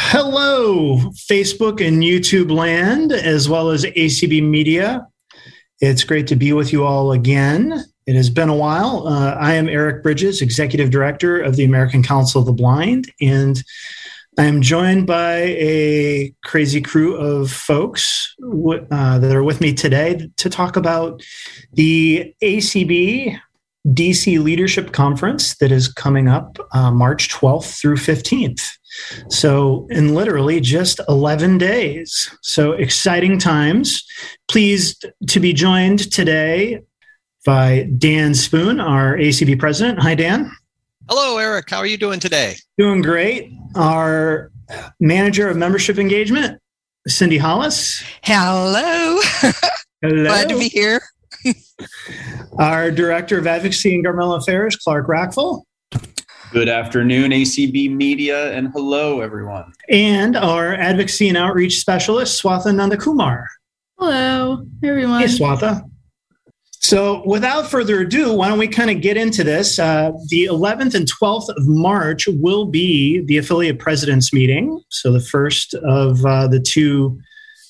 Hello, Facebook and YouTube land, as well as ACB Media. It's great to be with you all again. It has been a while. Uh, I am Eric Bridges, Executive Director of the American Council of the Blind, and I am joined by a crazy crew of folks uh, that are with me today to talk about the ACB DC Leadership Conference that is coming up uh, March 12th through 15th. So, in literally just 11 days. So, exciting times. Pleased to be joined today by Dan Spoon, our ACB president. Hi, Dan. Hello, Eric. How are you doing today? Doing great. Our manager of membership engagement, Cindy Hollis. Hello. Hello. Glad to be here. Our director of advocacy and governmental affairs, Clark Rachfal. Good afternoon, ACB Media, and hello, everyone. And our advocacy and outreach specialist, Swatha Nandakumar. Hello, everyone. Hey, Swatha. So, without further ado, why don't we kind of get into this? Uh, the 11th and 12th of March will be the affiliate presidents meeting. So, the first of uh, the two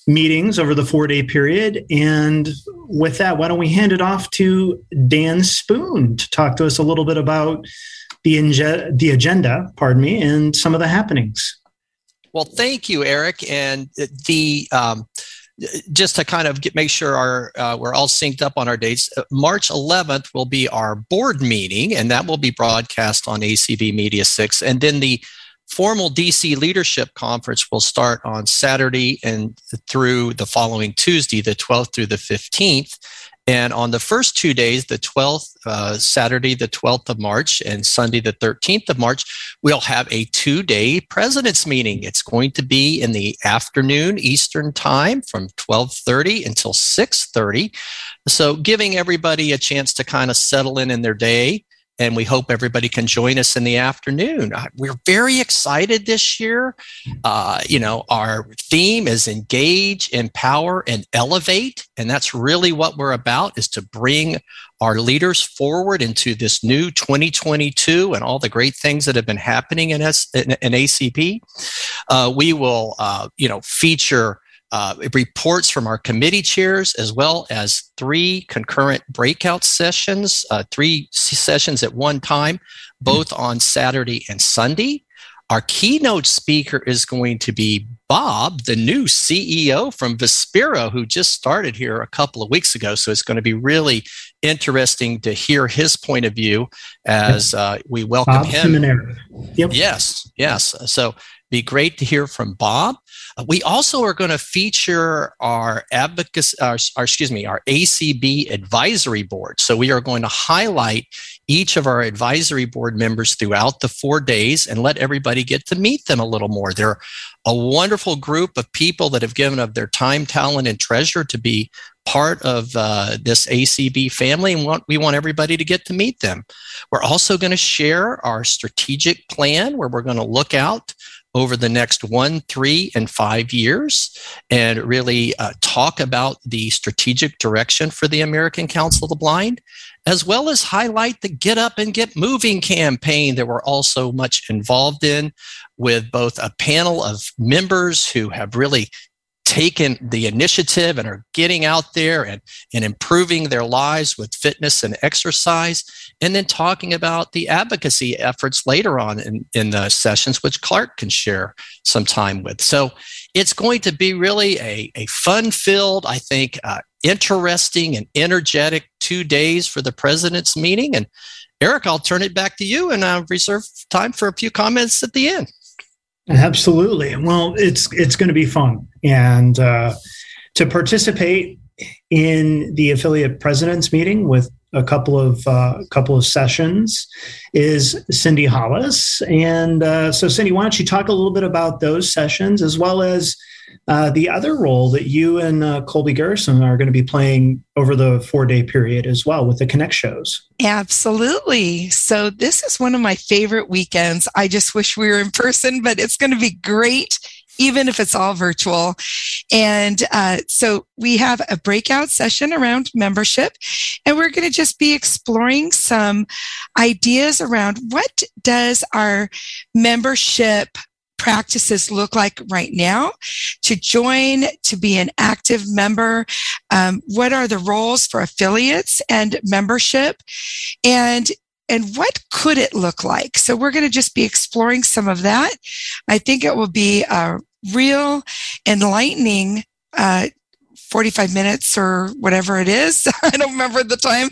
meetings over the four day period. And with that, why don't we hand it off to Dan Spoon to talk to us a little bit about the, inge- the agenda, pardon me, and some of the happenings. Well, thank you, Eric. And the um, just to kind of get, make sure our uh, we're all synced up on our dates. Uh, March 11th will be our board meeting, and that will be broadcast on ACB Media Six. And then the formal DC Leadership Conference will start on Saturday and through the following Tuesday, the 12th through the 15th. And on the first two days, the 12th, uh, Saturday, the 12th of March, and Sunday, the 13th of March, we'll have a two day president's meeting. It's going to be in the afternoon Eastern time from 1230 until 630. So giving everybody a chance to kind of settle in in their day and we hope everybody can join us in the afternoon. Uh, we're very excited this year. Uh, you know, our theme is engage, empower, and elevate, and that's really what we're about: is to bring our leaders forward into this new 2022 and all the great things that have been happening in, S- in, in ACB. Uh, we will, uh, you know, feature uh, reports from our committee chairs, as well as three concurrent breakout sessions, uh, three sessions at one time, both on Saturday and Sunday. Our keynote speaker is going to be Bob, the new CEO from Vispero, who just started here a couple of weeks ago. So it's going to be really interesting to hear his point of view as uh, we welcome Bob him. Yep. Yes, yes. So be great to hear from Bob. Uh, we also are going to feature our advocacy, our, our, excuse me, our ACB advisory board. So we are going to highlight each of our advisory board members throughout the four days and let everybody get to meet them a little more. They're a wonderful group of people that have given of their time, talent, and treasure to be part of uh, this ACB family, and want, we want everybody to get to meet them. We're also going to share our strategic plan where we're going to look out over the next one, three, and five years and really uh, talk about the strategic direction for the American Council of the Blind, as well as highlight the Get Up and Get Moving campaign that we're also much involved in with both a panel of members who have really taken the initiative and are getting out there and, and improving their lives with fitness and exercise. And then talking about the advocacy efforts later on in, in the sessions, which Clark can share some time with. So it's going to be really a, a fun filled, I think, uh, interesting and energetic two days for the president's meeting. And Eric, I'll turn it back to you and I'll reserve time for a few comments at the end. Absolutely. Well, it's it's going to be fun, and uh, to participate in the affiliate presidents meeting with a couple of uh, couple of sessions is Cindy Hollis, and uh, so Cindy, why don't you talk a little bit about those sessions as well as uh, the other role that you and uh, Colby Garrison are going to be playing over the four day period as well with the Connect shows. Absolutely. So, this is one of my favorite weekends. I just wish we were in person, but it's going to be great. Even if it's all virtual. And uh, so we have a breakout session around membership, and we're going to just be exploring some ideas around what does our membership practices look like right now to join, to be an active member? Um, what are the roles for affiliates and membership? And and what could it look like? So we're going to just be exploring some of that. I think it will be a real enlightening uh, 45 minutes or whatever it is. I don't remember the time,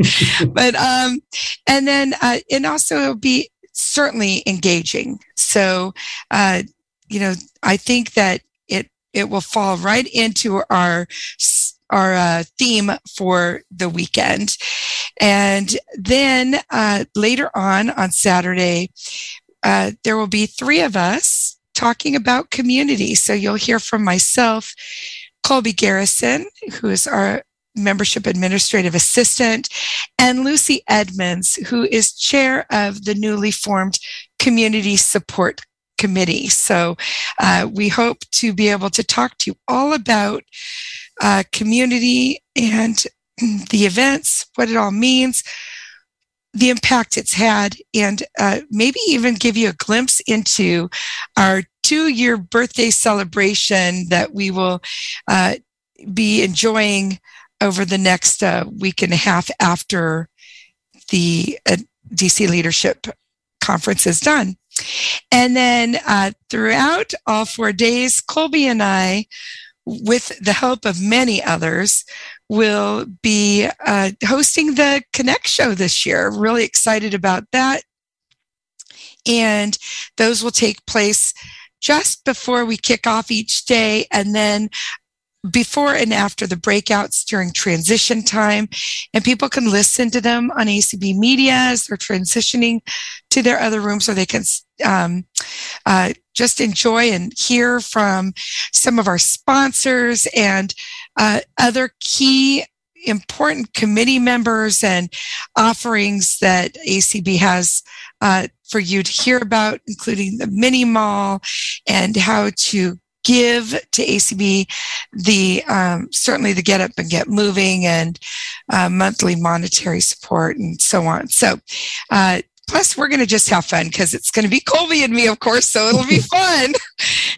but, um, and then, uh, and also it'll be certainly engaging. So, uh, you know, I think that it, it will fall right into our, our uh, theme for the weekend. And then uh, later on on Saturday, uh, there will be three of us talking about community. So you'll hear from myself, Colby Garrison, who is our membership administrative assistant, and Lucy Edmonds, who is chair of the newly formed community support committee. So uh, we hope to be able to talk to you all about uh, community and the events, what it all means, the impact it's had, and uh, maybe even give you a glimpse into our two year birthday celebration that we will uh, be enjoying over the next uh, week and a half after the uh, DC Leadership Conference is done. And then uh, throughout all four days, Colby and I, with the help of many others, will be uh, hosting the Connect show this year. Really excited about that. And those will take place just before we kick off each day. And then before and after the breakouts during transition time. And people can listen to them on ACB Media as they're transitioning to their other rooms, or they can um, uh, just enjoy and hear from some of our sponsors and uh, other key important committee members and offerings that ACB has uh, for you to hear about, including the mini mall and how to give to ACB the um, certainly the get up and get moving and uh, monthly monetary support and so on. So. Uh, plus, we're going to just have fun because it's going to be Colby and me, of course, so it'll be fun.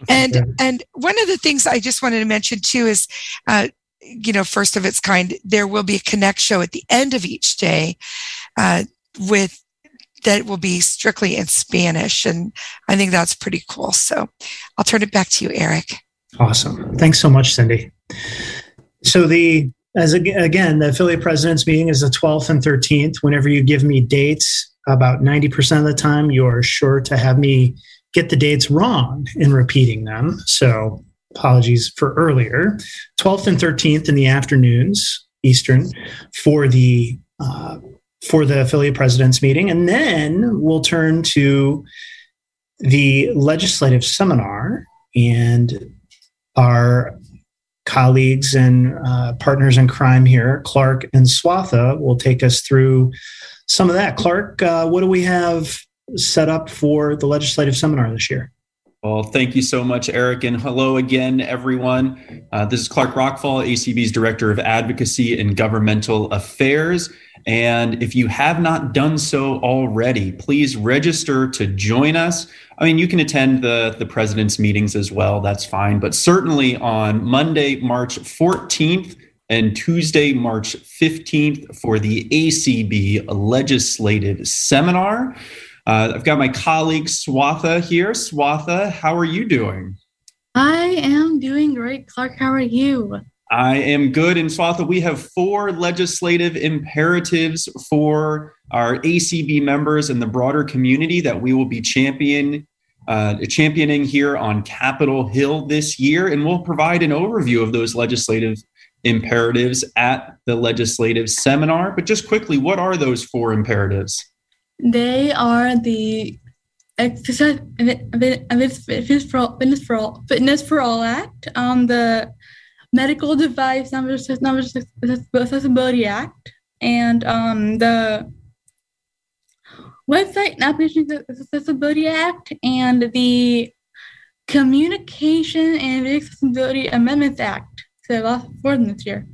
and and one of the things I just wanted to mention too is, uh, you know, first of its kind, there will be a connect show at the end of each day uh, with that will be strictly in Spanish. And I think that's pretty cool. So I'll turn it back to you, Eric. Awesome. Thanks so much, Cindy. So the as again, the affiliate presidents meeting is the 12th and 13th. Whenever you give me dates, about 90% of the time, you're sure to have me get the dates wrong in repeating them. So apologies for earlier. 12th and 13th in the afternoons, Eastern, for the uh, for the affiliate presidents meeting. And then we'll turn to the legislative seminar and our colleagues and uh, partners in crime here, Clark and Swatha, will take us through some of that. Clark, uh, what do we have set up for the legislative seminar this year? Well, thank you so much, Eric. And hello again, everyone. Uh, this is Clark Rachfal, ACB's Director of Advocacy and Governmental Affairs. And if you have not done so already, please register to join us. I mean, you can attend the, the president's meetings as well. That's fine. But certainly on Monday, March 14th, and Tuesday, March 15th, for the ACB Legislative Seminar. Uh, I've got my colleague Swatha here. Swatha, how are you doing? I am doing great. Clark, how are you? I am good. And Swatha, we have four legislative imperatives for our ACB members and the broader community that we will be champion, uh, championing here on Capitol Hill this year. And we'll provide an overview of those legislative imperatives at the legislative seminar. But just quickly, what are those four imperatives? They are the exercise fitness for all, fitness for all, fitness for all act, um, the medical device nonvisual accessibility act, and um, the website and application accessibility act, and the communication and accessibility amendments act. So lots four of them this year.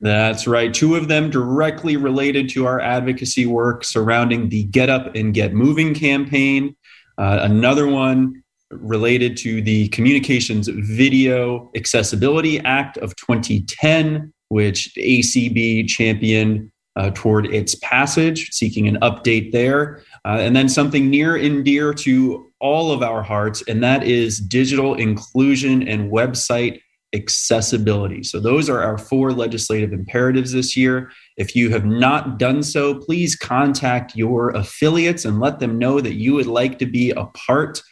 That's right. Two of them directly related to our advocacy work surrounding the Get Up and Get Moving campaign. Uh, another one related to the Communications Video Accessibility Act of 2010, which ACB championed uh, toward its passage, seeking an update there. Uh, and then something near and dear to all of our hearts, and that is digital inclusion and website accessibility. So, those are our four legislative imperatives this year. If you have not done so, please contact your affiliates and let them know that you would like to be a part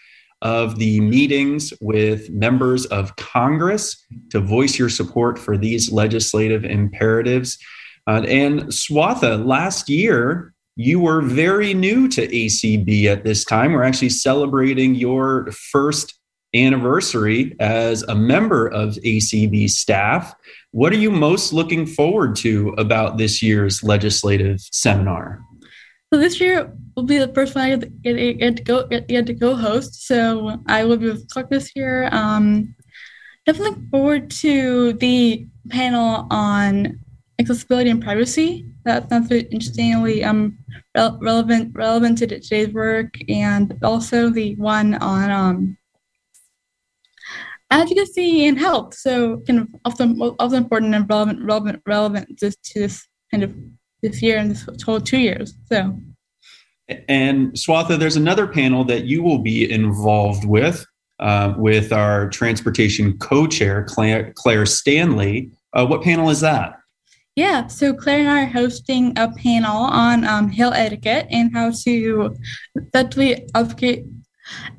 of the meetings with members of Congress to voice your support for these legislative imperatives. Uh, and Swatha, last year, you were very new to ACB at this time. We're actually celebrating your first anniversary as a member of ACB staff. What are you most looking forward to about this year's legislative seminar? So this year will be the first one I get, get, to go get, to go host. So I will be with Clark this year. Um, definitely looking forward to the panel on accessibility and privacy. That sounds really interestingly um, re- relevant relevant to today's work, and also the one on um, advocacy and health. So kind of often also important and relevant relevant relevant to this kind of this year and this whole two years. So. And Swatha, there's another panel that you will be involved with, uh, with our transportation co-chair Claire, Claire Stanley. Uh, what panel is that? Yeah, so Claire and I are hosting a panel on um, Hill etiquette and how to effectively advocate,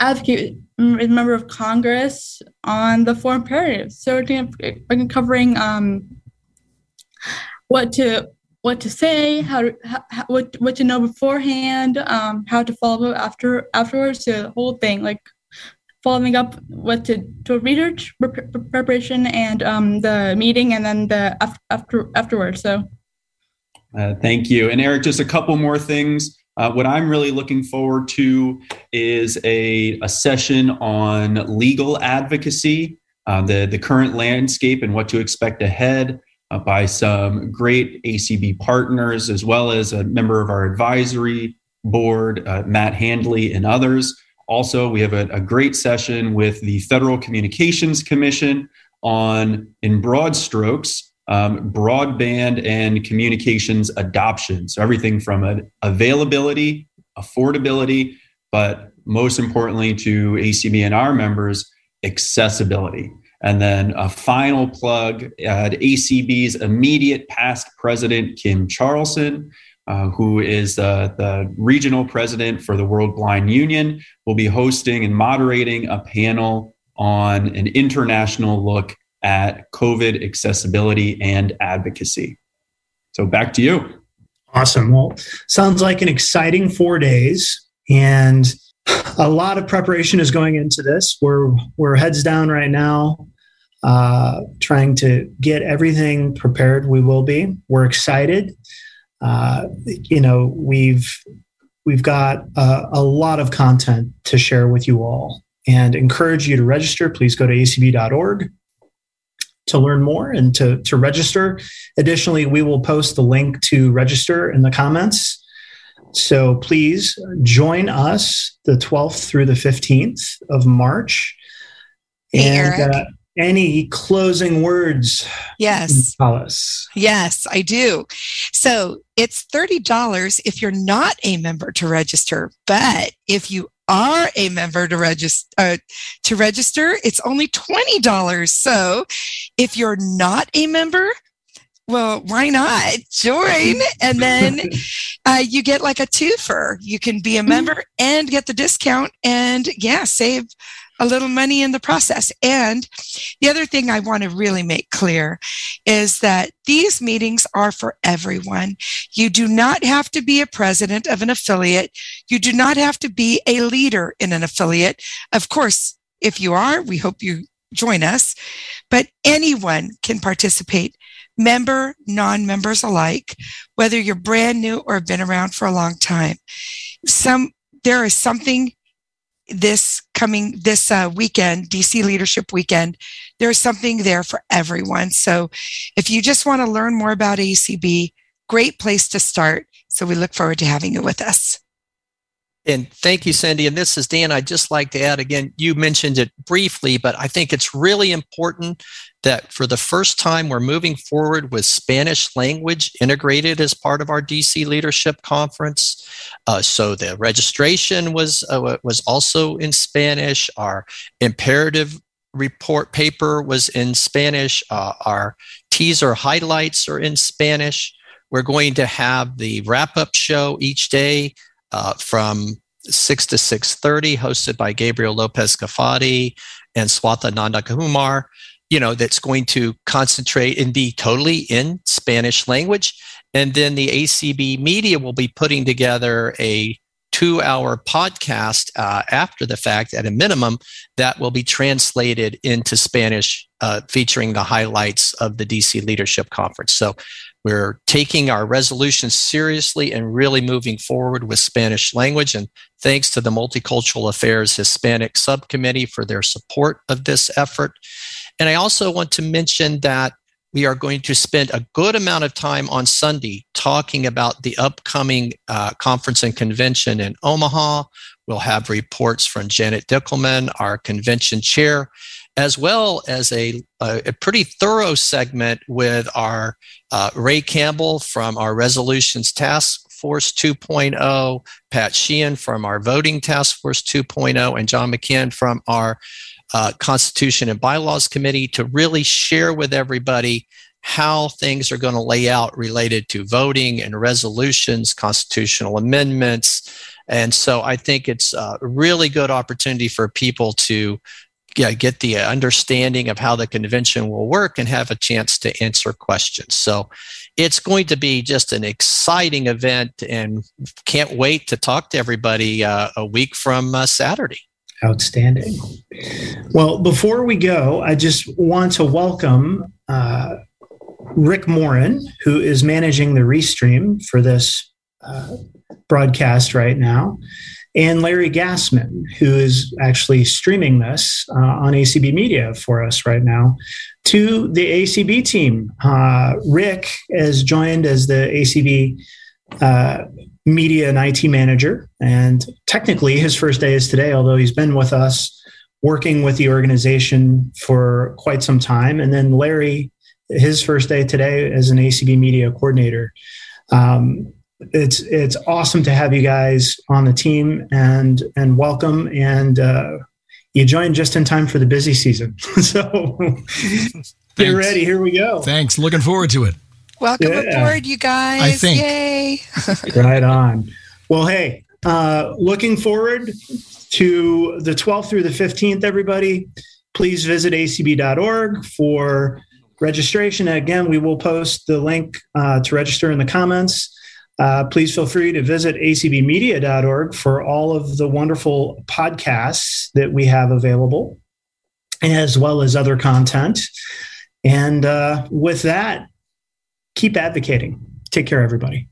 advocate as a member of Congress on the four imperatives. So we're covering um, what to what to say, how to how, what what to know beforehand, um, how to follow up after afterwards. The whole thing, like following up what to to research preparation and um, the meeting, and then the after afterwards. So. Uh, thank you. And Eric, just a couple more things. Uh, what I'm really looking forward to is a, a session on legal advocacy, uh, the, the current landscape, and what to expect ahead uh, by some great ACB partners, as well as a member of our advisory board, uh, Matt Handley, and others. Also, we have a, a great session with the Federal Communications Commission on, in broad strokes, um, broadband and communications adoption. So, everything from an availability, affordability, but most importantly to ACB and our members, accessibility. And then a final plug at ACB's immediate past president, Kim Charlson, uh, who is uh, the regional president for the World Blind Union, will be hosting and moderating a panel on an international look at COVID accessibility and advocacy. So back to you. Awesome. Well, sounds like an exciting four days. And a lot of preparation is going into this. We're we're heads down right now, uh, trying to get everything prepared. We will be. We're excited. Uh, you know, we've we've got a, a lot of content to share with you all, and encourage you to register. Please go to acb.org to learn more and to to register. Additionally, we will post the link to register in the comments. So please join us the 12th through the 15th of March. Hey, and uh, any closing words? Yes. Alice. Yes, I do. So it's $30 if you're not a member to register, but if you are a member to register uh, to register it's only $20 so if you're not a member well, why not join? And then uh, you get like a twofer. You can be a mm-hmm. member and get the discount and, yeah, save a little money in the process. And the other thing I want to really make clear is that these meetings are for everyone. You do not have to be a president of an affiliate. You do not have to be a leader in an affiliate. Of course, if you are, we hope you join us, but anyone can participate member, non members alike, whether you're brand new or have been around for a long time. Some, there is something this coming this uh, weekend dc leadership weekend there's something there for everyone. So if you just want to learn more about acb great place to start. So we look forward to having you with us And thank you, Cindy. And this is Dan. I'd just like to add again, you mentioned it briefly, but I think it's really important that for the first time, we're moving forward with Spanish language integrated as part of our DC Leadership Conference. Uh, so the registration was, uh, was also in Spanish. Our imperative report paper was in Spanish. Uh, our teaser highlights are in Spanish. We're going to have the wrap up show each day uh, from 6 to 6.30 hosted by gabriel lopez Gafati and swatha nandakumar you know that's going to concentrate and be totally in spanish language. And then the acb media will be putting together a two hour podcast uh, after the fact at a minimum that will be translated into spanish uh, featuring the highlights of the dc leadership conference. So we're taking our resolutions seriously and really moving forward with Spanish language. And thanks to the Multicultural Affairs Hispanic Subcommittee for their support of this effort. And I also want to mention that we are going to spend a good amount of time on Sunday talking about the upcoming uh, conference and convention in Omaha. We'll have reports from Janet Dickelman, our convention chair, as well as a, a, pretty thorough segment with our uh, Ray Campbell from our Resolutions Task Force 2.0, Pat Sheehan from our Voting Task Force 2.0, and John McKinn from our uh, Constitution and Bylaws Committee to really share with everybody how things are going to lay out related to voting and resolutions, constitutional amendments. And so I think it's a really good opportunity for people to yeah, get the understanding of how the convention will work and have a chance to answer questions. So it's going to be just an exciting event and can't wait to talk to everybody uh, a week from uh, Saturday. Outstanding. Well, before we go, I just want to welcome uh, Rick Morin, who is managing the restream for this uh, broadcast right now and Larry Gassman, who is actually streaming this uh, on ACB Media for us right now, to the ACB team. Uh, Rick has joined as the ACB uh, media and IT manager, and technically his first day is today, although he's been with us working with the organization for quite some time. And then Larry, his first day today as an ACB media coordinator. Um, it's it's awesome to have you guys on the team and and welcome. And uh, you joined just in time for the busy season. So get ready. Here we go. Thanks. Looking forward to it. Welcome yeah. aboard you guys. I think. yay. Right on. Well hey uh, looking forward to the 12th through the 15th everybody. Please visit acb.org for registration. Again we will post the link uh, to register in the comments uh, please feel free to visit acbmedia.org for all of the wonderful podcasts that we have available, as well as other content. And uh, with that, keep advocating. Take care, everybody.